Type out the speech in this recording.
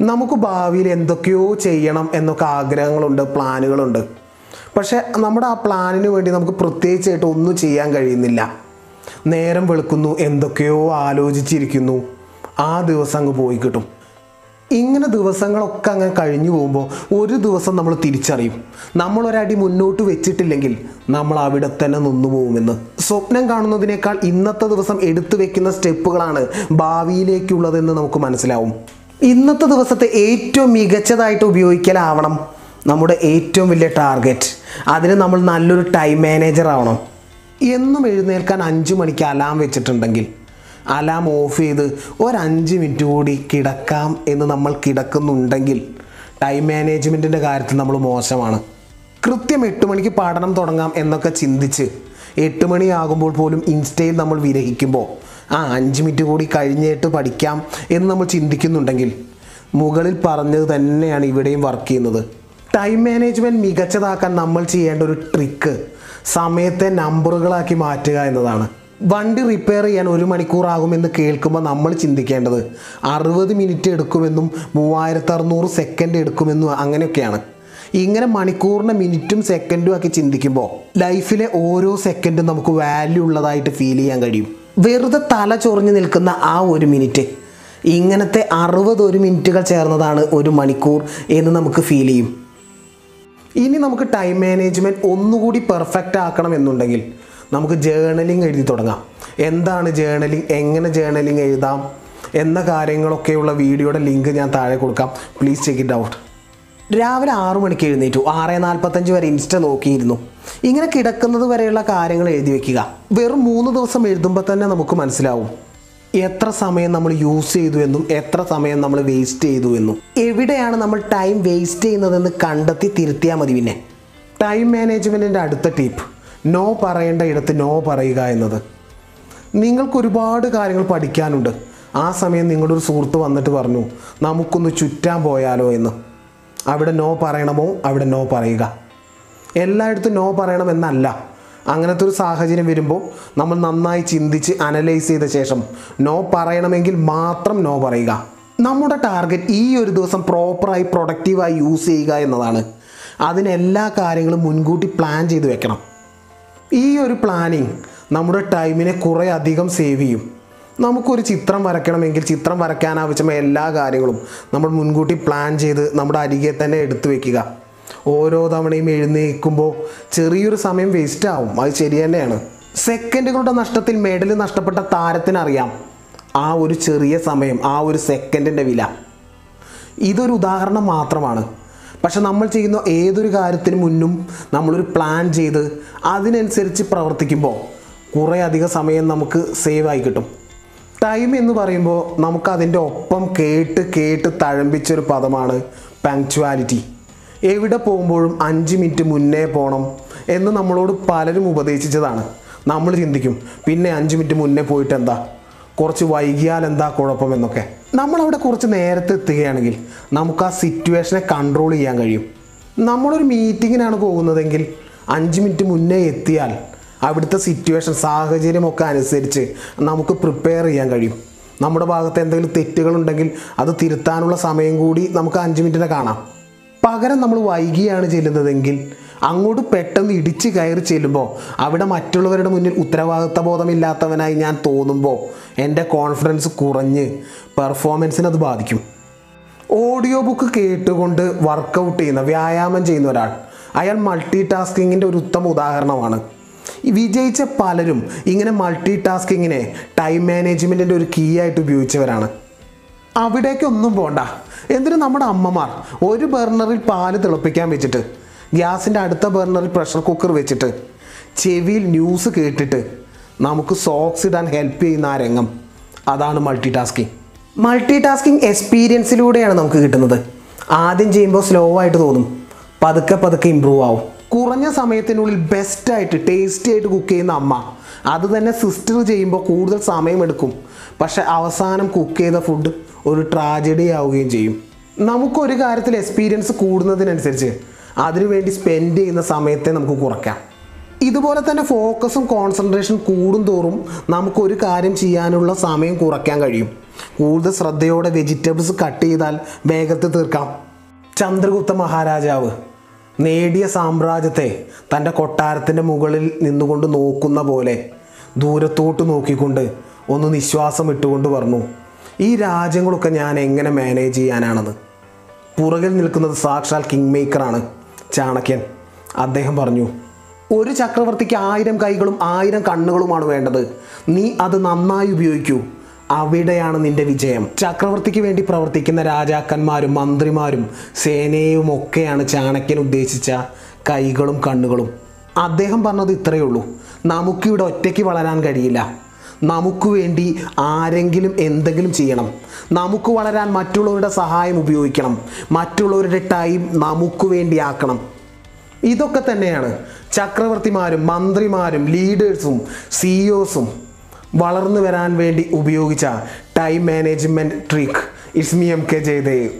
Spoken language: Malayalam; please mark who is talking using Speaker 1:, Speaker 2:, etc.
Speaker 1: നമുക്ക് ഭാവിയിൽ എന്തൊക്കെയോ ചെയ്യണം എന്നൊക്കെ ആഗ്രഹങ്ങളുണ്ട് പ്ലാനുകളുണ്ട്. പക്ഷേ നമ്മുടെ ആ പ്ലാനിന് വേണ്ടി നമുക്ക് പ്രത്യേകിച്ചായിട്ട് ഒന്നും ചെയ്യാൻ കഴിയുന്നില്ല. നേരം വെളുക്കുന്നു എന്തൊക്കെയോ ആലോചിച്ചിരിക്കുന്നു. ആ ദിവസം അങ്ങ് പോയി കിട്ടും. ഇങ്ങനെ ദിവസങ്ങളൊക്കെ അങ്ങനെ കഴിഞ്ഞു പോകുമ്പോൾ ഒരു ദിവസം നമ്മൾ തിരിച്ചറിയും. നമ്മളൊരടി മുന്നോട്ട് വെച്ചിട്ടില്ലെങ്കിൽ നമ്മൾ അവിടെ തന്നെ നിന്നു പോകുമെന്ന്. സ്വപ്നം കാണുന്നതിനേക്കാൾ ഇന്നത്തെ ദിവസം എടുത്തു വെക്കുന്ന സ്റ്റെപ്പുകളാണ് ഭാവിയിലേക്കുള്ളതെന്ന് നമുക്ക് മനസ്സിലാവും. ഇന്നത്തെ ദിവസത്തെ ഏറ്റവും മികച്ചതായിട്ട് ഉപയോഗിക്കലാവണം നമ്മുടെ ഏറ്റവും വലിയ ടാർഗറ്റ്. അതിന് നമ്മൾ നല്ലൊരു ടൈം മാനേജർ ആവണം. എന്നും എഴുന്നേൽക്കാൻ അഞ്ച് മണിക്ക് അലാം വെച്ചിട്ടുണ്ടെങ്കിൽ അലാം ഓഫ് ചെയ്ത് ഒരഞ്ച് മിനിറ്റ് കൂടി കിടക്കാം എന്ന് നമ്മൾ കിടക്കുന്നുണ്ടെങ്കിൽ ടൈം മാനേജ്മെന്റിന്റെ കാര്യത്തിൽ നമ്മൾ മോശമാണ്. കൃത്യം എട്ട് മണിക്ക് പഠനം തുടങ്ങാം എന്നൊക്കെ ചിന്തിച്ച് എട്ട് മണിയാകുമ്പോൾ പോലും ഇൻസ്റ്റയിൽ നമ്മൾ വിരഹിക്കുമ്പോൾ ആ അഞ്ച് മിനിറ്റ് കൂടി കഴിഞ്ഞിട്ട് പഠിക്കാം എന്ന് നമ്മൾ ചിന്തിക്കുന്നുണ്ടെങ്കിൽ മുകളിൽ പറഞ്ഞത് തന്നെയാണ് ഇവിടെയും വർക്ക് ചെയ്യുന്നത്. ടൈം മാനേജ്മെന്റ് മികച്ചതാക്കാൻ നമ്മൾ ചെയ്യേണ്ട ഒരു ട്രിക്ക് സമയത്തെ നമ്പറുകളാക്കി മാറ്റുക എന്നതാണ്. വണ്ടി റിപ്പയർ ചെയ്യാൻ ഒരു മണിക്കൂറാകുമെന്ന് കേൾക്കുമ്പോൾ നമ്മൾ ചിന്തിക്കേണ്ടത് അറുപത് മിനിറ്റ് എടുക്കുമെന്നും മൂവായിരത്തി അറുന്നൂറ് സെക്കൻഡ് എടുക്കുമെന്നും അങ്ങനെയൊക്കെയാണ്. ഇങ്ങനെ മണിക്കൂറിനെ മിനിറ്റും സെക്കൻഡും ആക്കി ചിന്തിക്കുമ്പോൾ ലൈഫിലെ ഓരോ സെക്കൻഡും നമുക്ക് വാല്യൂ ഉള്ളതായിട്ട് ഫീൽ ചെയ്യാൻ കഴിയും. വെറുതെ തല ചൊറിഞ്ഞു നിൽക്കുന്ന ആ ഒരു മിനിറ്റ്. ഇങ്ങനത്തെ അറുപത് ഒരു മിനിറ്റുകൾ ചേർന്നതാണ് ഒരു മണിക്കൂർ എന്ന് നമുക്ക് ഫീൽ ചെയ്യും. ഇനി നമുക്ക് ടൈം മാനേജ്മെന്റ് ഒന്നുകൂടി പെർഫെക്റ്റ് ആക്കണം എന്നുണ്ടെങ്കിൽ നമുക്ക് ജേണലിംഗ് എഴുതി തുടങ്ങാം. എന്താണ് ജേണലിംഗ് എങ്ങനെ ജേണലിംഗ് എഴുതാം? എന്ന കാര്യങ്ങളൊക്കെയുള്ള വീഡിയോയുടെ ലിങ്ക് ഞാൻ താഴെ കൊടുക്കാം. പ്ലീസ് ചെക്ക് ഇറ്റ് ഔട്ട് രാവിലെ ആറു മണിക്ക് എഴുന്നേറ്റു. ആറ് നാൽപ്പത്തഞ്ച് വരെ ഇൻസ്റ്റ നോക്കിയിരുന്നു. ഇങ്ങനെ കിടക്കുന്നത് വരെയുള്ള കാര്യങ്ങൾ എഴുതി വെക്കുക. വെറും മൂന്ന് ദിവസം എഴുതുമ്പോൾ തന്നെ നമുക്ക് മനസ്സിലാവും. എത്ര സമയം നമ്മൾ യൂസ് ചെയ്തു എന്നും എത്ര സമയം നമ്മൾ വേസ്റ്റ് ചെയ്തു എന്നും. എവിടെയാണ് നമ്മൾ ടൈം വേസ്റ്റ് ചെയ്യുന്നതെന്ന് കണ്ടെത്തി തിരുത്തിയാൽ മതി പിന്നെ. ടൈം മാനേജ്മെന്റിന്റെ അടുത്ത ടിപ്പ് നോ പറയേണ്ട ഇടത്ത് നോ പറയുക എന്നത്. നിങ്ങൾക്ക് ഒരുപാട് കാര്യങ്ങൾ പഠിക്കാനുണ്ട്. ആ സമയം നിങ്ങളുടെ ഒരു സുഹൃത്ത് വന്നിട്ട് പറഞ്ഞു നമുക്കൊന്ന് ചുറ്റാൻ പോയാലോ എന്ന്. അവിടെ നോ പറയണമോ അവിടെ നോ പറയുക. എല്ലായിടത്തും നോ പറയണമെന്നല്ല. അങ്ങനത്തെ ഒരു സാഹചര്യം വരുമ്പോൾ നമ്മൾ നന്നായി ചിന്തിച്ച് അനലൈസ് ചെയ്ത ശേഷം നോ പറയണമെങ്കിൽ മാത്രം നോ പറയുക. നമ്മുടെ ടാർഗറ്റ് ഈ ഒരു ദിവസം പ്രോപ്പറായി പ്രൊഡക്റ്റീവായി യൂസ് ചെയ്യുക എന്നതാണ്. അതിന് എല്ലാ കാര്യങ്ങളും മുൻകൂട്ടി പ്ലാൻ ചെയ്ത് വെക്കണം. ഈ ഒരു പ്ലാനിങ് നമ്മുടെ ടൈമിനെ കുറേ അധികം സേവ് ചെയ്യും. നമുക്കൊരു ചിത്രം വരയ്ക്കണമെങ്കിൽ ചിത്രം വരയ്ക്കാൻ ആവശ്യമായ എല്ലാ കാര്യങ്ങളും നമ്മൾ മുൻകൂട്ടി പ്ലാൻ ചെയ്ത് നമ്മുടെ അരികെ തന്നെ എടുത്തു വെക്കുക. ഓരോ തവണയും എഴുന്നേൽക്കുമ്പോൾ ചെറിയൊരു സമയം വേസ്റ്റ് ആവും. അത് ശരി തന്നെയാണ്. സെക്കൻഡുകളുടെ നഷ്ടത്തിൽ മെഡൽ നഷ്ടപ്പെട്ട താരത്തിനറിയാം. ആ ഒരു ചെറിയ സമയം ആ ഒരു സെക്കൻഡിന്റെ വില. ഇതൊരു ഉദാഹരണം മാത്രമാണ്. പക്ഷെ നമ്മൾ ചെയ്യുന്ന ഏതൊരു കാര്യത്തിന് മുന്നും നമ്മളൊരു പ്ലാൻ ചെയ്ത് അതിനനുസരിച്ച് പ്രവർത്തിക്കുമ്പോൾ കുറേ അധികം സമയം നമുക്ക് സേവ് ആയി കിട്ടും. ടൈം എന്ന് പറയുമ്പോൾ നമുക്കതിന്റെ ഒപ്പം കേട്ട് കേട്ട് തഴമ്പിച്ചൊരു പദമാണ് പങ്ക്ച്വാലിറ്റി എവിടെ പോകുമ്പോഴും അഞ്ച് മിനിറ്റ് മുന്നേ പോകണം എന്ന് നമ്മളോട് പലരും ഉപദേശിച്ചതാണ്. നമ്മൾ ചിന്തിക്കും പിന്നെ അഞ്ച് മിനിറ്റ് മുന്നേ പോയിട്ട് എന്താ? കുറച്ച് വൈകിയാൽ എന്താ കുഴപ്പമെന്നൊക്കെ നമ്മളവിടെ കുറച്ച് നേരത്തെ എത്തുകയാണെങ്കിൽ നമുക്ക് ആ സിറ്റുവേഷനെ കൺട്രോൾ ചെയ്യാൻ കഴിയും. നമ്മളൊരു മീറ്റിങ്ങിനാണ് പോകുന്നതെങ്കിൽ അഞ്ച് മിനിറ്റ് മുന്നേ എത്തിയാൽ അവിടുത്തെ സിറ്റുവേഷൻ സാഹചര്യമൊക്കെ അനുസരിച്ച് നമുക്ക് പ്രിപ്പയർ ചെയ്യാൻ കഴിയും. നമ്മുടെ ഭാഗത്ത് എന്തെങ്കിലും തെറ്റുകളുണ്ടെങ്കിൽ അത് തിരുത്താനുള്ള സമയം കൂടി നമുക്ക് അഞ്ച് മിനിറ്റിനെ കാണാം. പകരം നമ്മൾ വൈകിയാണ് ചെല്ലുന്നതെങ്കിൽ അങ്ങോട്ട് പെട്ടെന്ന് ഇടിച്ച് കയറി ചെല്ലുമ്പോൾ അവിടെ മറ്റുള്ളവരുടെ മുന്നിൽ ഉത്തരവാദിത്ത ബോധമില്ലാത്തവനായി ഞാൻ തോന്നുമ്പോൾ എന്റെ കോൺഫിഡൻസ് കുറഞ്ഞ് പെർഫോമൻസിന് അത് ബാധിക്കും. ഓഡിയോ ബുക്ക് കേട്ടുകൊണ്ട് വർക്കൗട്ട് ചെയ്യുന്ന വ്യായാമം ചെയ്യുന്ന ഒരാൾ അയാൾ മൾട്ടി ടാസ്കിങ്ങിന്റെ ഒരു ഉത്തമ ഉദാഹരണമാണ്. വിജയിച്ച പലരും ഇങ്ങനെ മൾട്ടി ടാസ്കിങ്ങിനെ ടൈം മാനേജ്മെന്റിന്റെ ഒരു കീ ആയിട്ട് ഉപയോഗിച്ചവരാണ്. അവിടേക്കൊന്നും പോണ്ട. എന്തിനു നമ്മുടെ അമ്മമാർ ഒരു ബർണറിൽ പാൽ തിളപ്പിക്കാൻ വെച്ചിട്ട് ഗ്യാസിന്റെ അടുത്ത ബർണറിൽ പ്രഷർ കുക്കർ വെച്ചിട്ട് ചെവിയിൽ ന്യൂസ് കേട്ടിട്ട് നമുക്ക് സോക്സ് ഇടാൻ ഹെൽപ്പ് ചെയ്യുന്ന ആ രംഗം. അതാണ് മൾട്ടി ടാസ്കിങ് മൾട്ടി ടാസ്കിങ് എക്സ്പീരിയൻസിലൂടെയാണ് നമുക്ക് കിട്ടുന്നത്. ആദ്യം ചെയ്യുമ്പോൾ സ്ലോ ആയിട്ട് തോന്നും. പതുക്കെ പതുക്കെ ഇമ്പ്രൂവ് ആവും. കുറഞ്ഞ സമയത്തിനുള്ളിൽ ബെസ്റ്റായിട്ട് ടേസ്റ്റി ആയിട്ട് കുക്ക് ചെയ്യുന്ന അമ്മ അത് തന്നെ സിസ്റ്റർ ചെയ്യുമ്പോൾ കൂടുതൽ സമയമെടുക്കും. പക്ഷെ അവസാനം കുക്ക് ചെയ്ത ഫുഡ് ഒരു ട്രാജഡി ആവുകയും ചെയ്യും. നമുക്കൊരു കാര്യത്തിൽ എക്സ്പീരിയൻസ് കൂടുന്നതിനനുസരിച്ച് അതിനുവേണ്ടി സ്പെൻഡ് ചെയ്യുന്ന സമയത്തെ നമുക്ക് കുറയ്ക്കാം. ഇതുപോലെ തന്നെ ഫോക്കസും കോൺസെൻട്രേഷൻ കൂടും തോറും നമുക്കൊരു കാര്യം ചെയ്യാനുള്ള സമയം കുറയ്ക്കാൻ കഴിയും. കൂടുതൽ ശ്രദ്ധയോടെ വെജിറ്റബിൾസ് കട്ട് ചെയ്താൽ വേഗത്തിൽ തീർക്കാം. ചന്ദ്രഗുപ്ത മഹാരാജാവ്. നേടിയ സാമ്രാജ്യത്തെ തന്റെ കൊട്ടാരത്തിന്റെ മുകളിൽ നിന്നുകൊണ്ട് നോക്കുന്ന പോലെ ദൂരത്തോട്ട് നോക്കിക്കൊണ്ട് ഒന്ന് നിശ്വാസം ഇട്ടുകൊണ്ട് പറഞ്ഞു ഈ രാജ്യങ്ങളൊക്കെ ഞാൻ എങ്ങനെ മാനേജ് ചെയ്യാനാണെന്ന് പുറകിൽ നിൽക്കുന്നത് സാക്ഷാൽ കിങ് മേക്കറാണ് ചാണക്യൻ. അദ്ദേഹം പറഞ്ഞു ഒരു ചക്രവർത്തിക്ക് ആയിരം കൈകളും ആയിരം കണ്ണുകളുമാണ് വേണ്ടത്. നീ അത് നന്നായി ഉപയോഗിക്കൂ. അവിടെയാണ് നിന്റെ വിജയം. ചക്രവർത്തിക്ക് വേണ്ടി പ്രവർത്തിക്കുന്ന രാജാക്കന്മാരും മന്ത്രിമാരും സേനയും ഒക്കെയാണ് ചാണക്യൻ ഉദ്ദേശിച്ച കൈകളും കണ്ണുകളും. അദ്ദേഹം പറഞ്ഞത് ഇത്രയേ ഉള്ളൂ. നമുക്കിവിടെ ഒറ്റയ്ക്ക് വളരാൻ കഴിയില്ല. നമുക്ക് വേണ്ടി ആരെങ്കിലും എന്തെങ്കിലും ചെയ്യണം. നമുക്ക് വളരാൻ മറ്റുള്ളവരുടെ സഹായം ഉപയോഗിക്കണം. മറ്റുള്ളവരുടെ ടൈം നമുക്ക് വേണ്ടി ആക്കണം. ഇതൊക്കെ തന്നെയാണ് ചക്രവർത്തിമാരും മന്ത്രിമാരും ലീഡേഴ്സും സിഇഒസും വളർന്നു വരാൻ വേണ്ടി ഉപയോഗിച്ച ടൈം മാനേജ്മെന്റ് ട്രിക്ക് ഇസ്മി എം കെ ജയദേവ്